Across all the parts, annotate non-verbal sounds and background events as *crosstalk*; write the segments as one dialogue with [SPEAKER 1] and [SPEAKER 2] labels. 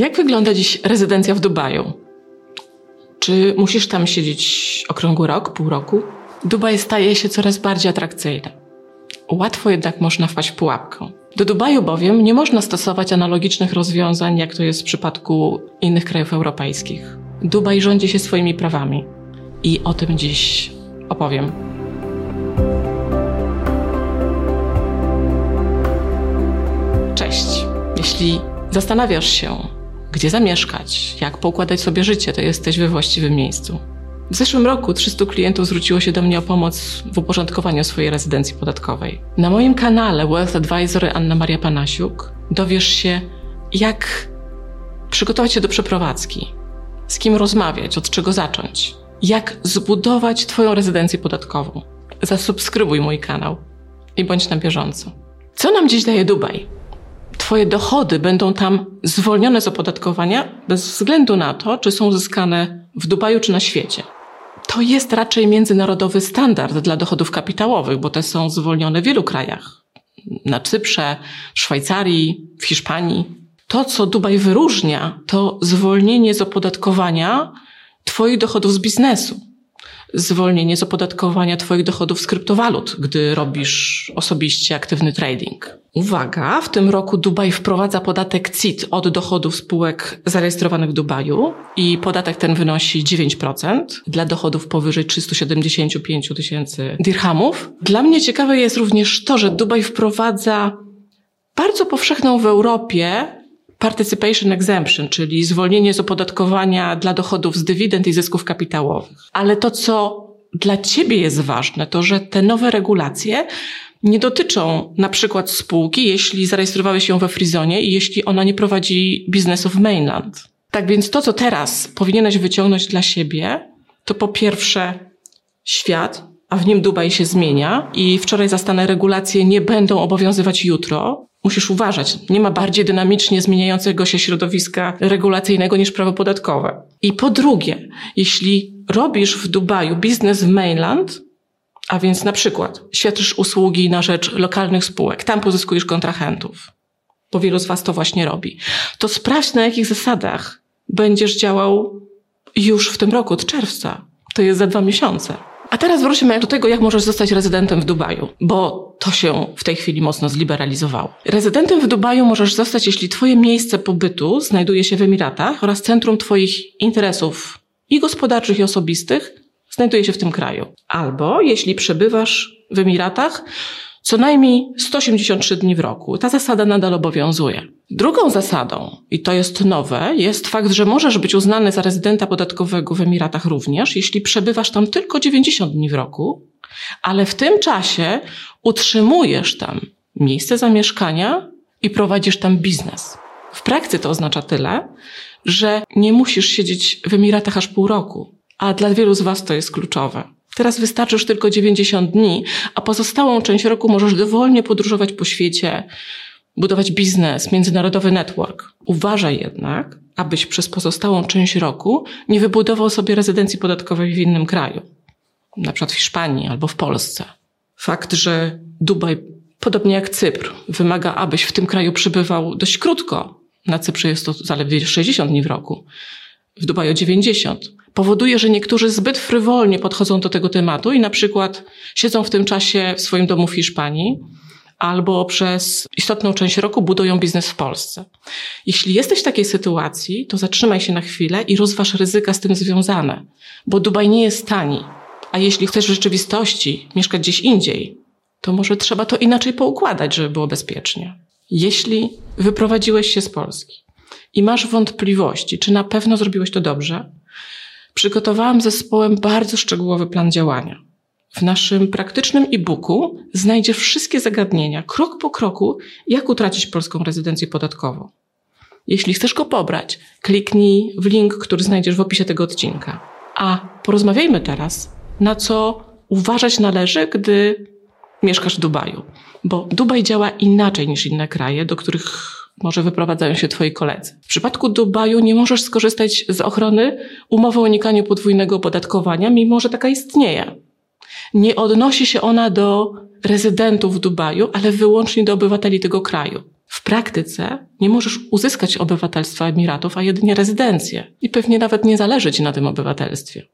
[SPEAKER 1] Jak wygląda dziś rezydencja w Dubaju? Czy musisz tam siedzieć okrągły rok, pół roku? Dubaj staje się coraz bardziej atrakcyjny. Łatwo jednak można wpaść w pułapkę. Do Dubaju bowiem nie można stosować analogicznych rozwiązań, jak to jest w przypadku innych krajów europejskich. Dubaj rządzi się swoimi prawami i o tym dziś opowiem. Cześć. Jeśli zastanawiasz się, gdzie zamieszkać, jak poukładać sobie życie, to jesteś we właściwym miejscu. W zeszłym roku 300 klientów zwróciło się do mnie o pomoc w uporządkowaniu swojej rezydencji podatkowej. Na moim kanale Wealth Advisory Anna Maria Panasiuk dowiesz się, jak przygotować się do przeprowadzki, z kim rozmawiać, od czego zacząć, jak zbudować Twoją rezydencję podatkową. Zasubskrybuj mój kanał i bądź na bieżąco. Co nam dziś daje Dubaj? Twoje dochody będą tam zwolnione z opodatkowania bez względu na to, czy są uzyskane w Dubaju czy na świecie. To jest raczej międzynarodowy standard dla dochodów kapitałowych, bo te są zwolnione w wielu krajach. Na Cyprze, w Szwajcarii, w Hiszpanii. To, co Dubaj wyróżnia, to zwolnienie z opodatkowania Twoich dochodów z biznesu zwolnienie z opodatkowania Twoich dochodów z kryptowalut, gdy robisz osobiście aktywny trading. Uwaga, w tym roku Dubaj wprowadza podatek CIT od dochodów spółek zarejestrowanych w Dubaju i podatek ten wynosi 9% dla dochodów powyżej 375 tysięcy dirhamów. Dla mnie ciekawe jest również to, że Dubaj wprowadza bardzo powszechną w Europie Participation Exemption, czyli zwolnienie z opodatkowania dla dochodów z dywidend i zysków kapitałowych. Ale to, co dla Ciebie jest ważne, to że te nowe regulacje nie dotyczą na przykład spółki, jeśli zarejestrowałeś się we Frizonie i jeśli ona nie prowadzi biznesu w mainland. Tak więc to, co teraz powinieneś wyciągnąć dla siebie, to po pierwsze świat, a w nim Dubaj się zmienia i wczoraj zastane regulacje nie będą obowiązywać jutro, musisz uważać. Nie ma bardziej dynamicznie zmieniającego się środowiska regulacyjnego niż prawo podatkowe. I po drugie, jeśli robisz w Dubaju biznes w mainland, a więc na przykład świadczysz usługi na rzecz lokalnych spółek, tam pozyskujesz kontrahentów, bo wielu z Was to właśnie robi, to sprawdź na jakich zasadach będziesz działał już w tym roku, od czerwca. To jest za dwa miesiące. A teraz wróćmy do tego, jak możesz zostać rezydentem w Dubaju, bo to się w tej chwili mocno zliberalizowało. Rezydentem w Dubaju możesz zostać, jeśli Twoje miejsce pobytu znajduje się w Emiratach oraz centrum Twoich interesów i gospodarczych, i osobistych znajduje się w tym kraju. Albo jeśli przebywasz w Emiratach, co najmniej 183 dni w roku. Ta zasada nadal obowiązuje. Drugą zasadą, i to jest nowe, jest fakt, że możesz być uznany za rezydenta podatkowego w Emiratach również, jeśli przebywasz tam tylko 90 dni w roku, ale w tym czasie utrzymujesz tam miejsce zamieszkania i prowadzisz tam biznes. W praktyce to oznacza tyle, że nie musisz siedzieć w Emiratach aż pół roku, a dla wielu z Was to jest kluczowe. Teraz wystarczy już tylko 90 dni, a pozostałą część roku możesz dowolnie podróżować po świecie, budować biznes, międzynarodowy network. Uważaj jednak, abyś przez pozostałą część roku nie wybudował sobie rezydencji podatkowej w innym kraju, na przykład w Hiszpanii albo w Polsce. Fakt, że Dubaj, podobnie jak Cypr, wymaga, abyś w tym kraju przybywał dość krótko. Na Cyprze jest to zaledwie 60 dni w roku, w Dubaju 90 powoduje, że niektórzy zbyt frywolnie podchodzą do tego tematu i na przykład siedzą w tym czasie w swoim domu w Hiszpanii albo przez istotną część roku budują biznes w Polsce. Jeśli jesteś w takiej sytuacji, to zatrzymaj się na chwilę i rozważ ryzyka z tym związane, bo Dubaj nie jest tani. A jeśli chcesz w rzeczywistości mieszkać gdzieś indziej, to może trzeba to inaczej poukładać, żeby było bezpiecznie. Jeśli wyprowadziłeś się z Polski i masz wątpliwości, czy na pewno zrobiłeś to dobrze, przygotowałam zespołem bardzo szczegółowy plan działania. W naszym praktycznym e-booku znajdziesz wszystkie zagadnienia, krok po kroku, jak utracić polską rezydencję podatkową. Jeśli chcesz go pobrać, kliknij w link, który znajdziesz w opisie tego odcinka. A porozmawiajmy teraz, na co uważać należy, gdy mieszkasz w Dubaju. Bo Dubaj działa inaczej niż inne kraje, do których może wyprowadzają się twoi koledzy. W przypadku Dubaju nie możesz skorzystać z ochrony umowy o unikaniu podwójnego opodatkowania, mimo że taka istnieje. Nie odnosi się ona do rezydentów w Dubaju, ale wyłącznie do obywateli tego kraju. W praktyce nie możesz uzyskać obywatelstwa Emiratów, a jedynie rezydencję. I pewnie nawet nie zależy ci na tym obywatelstwie.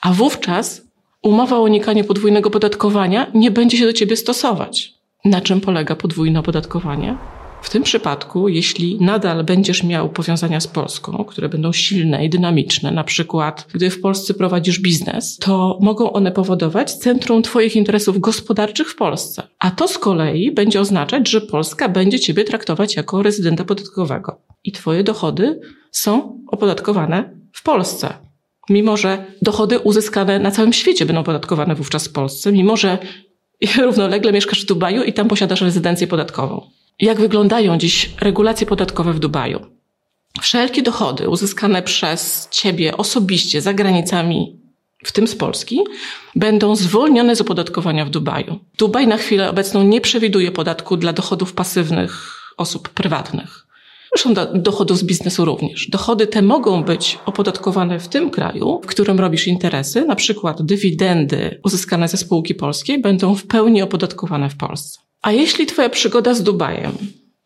[SPEAKER 1] A wówczas umowa o unikaniu podwójnego podatkowania nie będzie się do ciebie stosować. Na czym polega podwójne opodatkowanie? W tym przypadku, jeśli nadal będziesz miał powiązania z Polską, które będą silne i dynamiczne, na przykład gdy w Polsce prowadzisz biznes, to mogą one powodować centrum Twoich interesów gospodarczych w Polsce. A to z kolei będzie oznaczać, że Polska będzie Ciebie traktować jako rezydenta podatkowego. I Twoje dochody są opodatkowane w Polsce. Mimo, że dochody uzyskane na całym świecie będą opodatkowane wówczas w Polsce, mimo, że *laughs* równolegle mieszkasz w Dubaju i tam posiadasz rezydencję podatkową. Jak wyglądają dziś regulacje podatkowe w Dubaju? Wszelkie dochody uzyskane przez Ciebie osobiście za granicami, w tym z Polski, będą zwolnione z opodatkowania w Dubaju. Dubaj na chwilę obecną nie przewiduje podatku dla dochodów pasywnych osób prywatnych. Zresztą do, dochodów z biznesu również. Dochody te mogą być opodatkowane w tym kraju, w którym robisz interesy, na przykład dywidendy uzyskane ze spółki polskiej będą w pełni opodatkowane w Polsce. A jeśli Twoja przygoda z Dubajem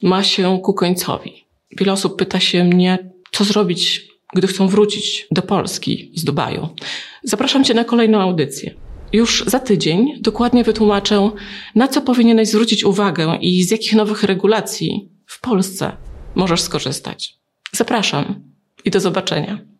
[SPEAKER 1] ma się ku końcowi? Wiele osób pyta się mnie, co zrobić, gdy chcą wrócić do Polski z Dubaju. Zapraszam Cię na kolejną audycję. Już za tydzień dokładnie wytłumaczę, na co powinieneś zwrócić uwagę i z jakich nowych regulacji w Polsce możesz skorzystać. Zapraszam i do zobaczenia.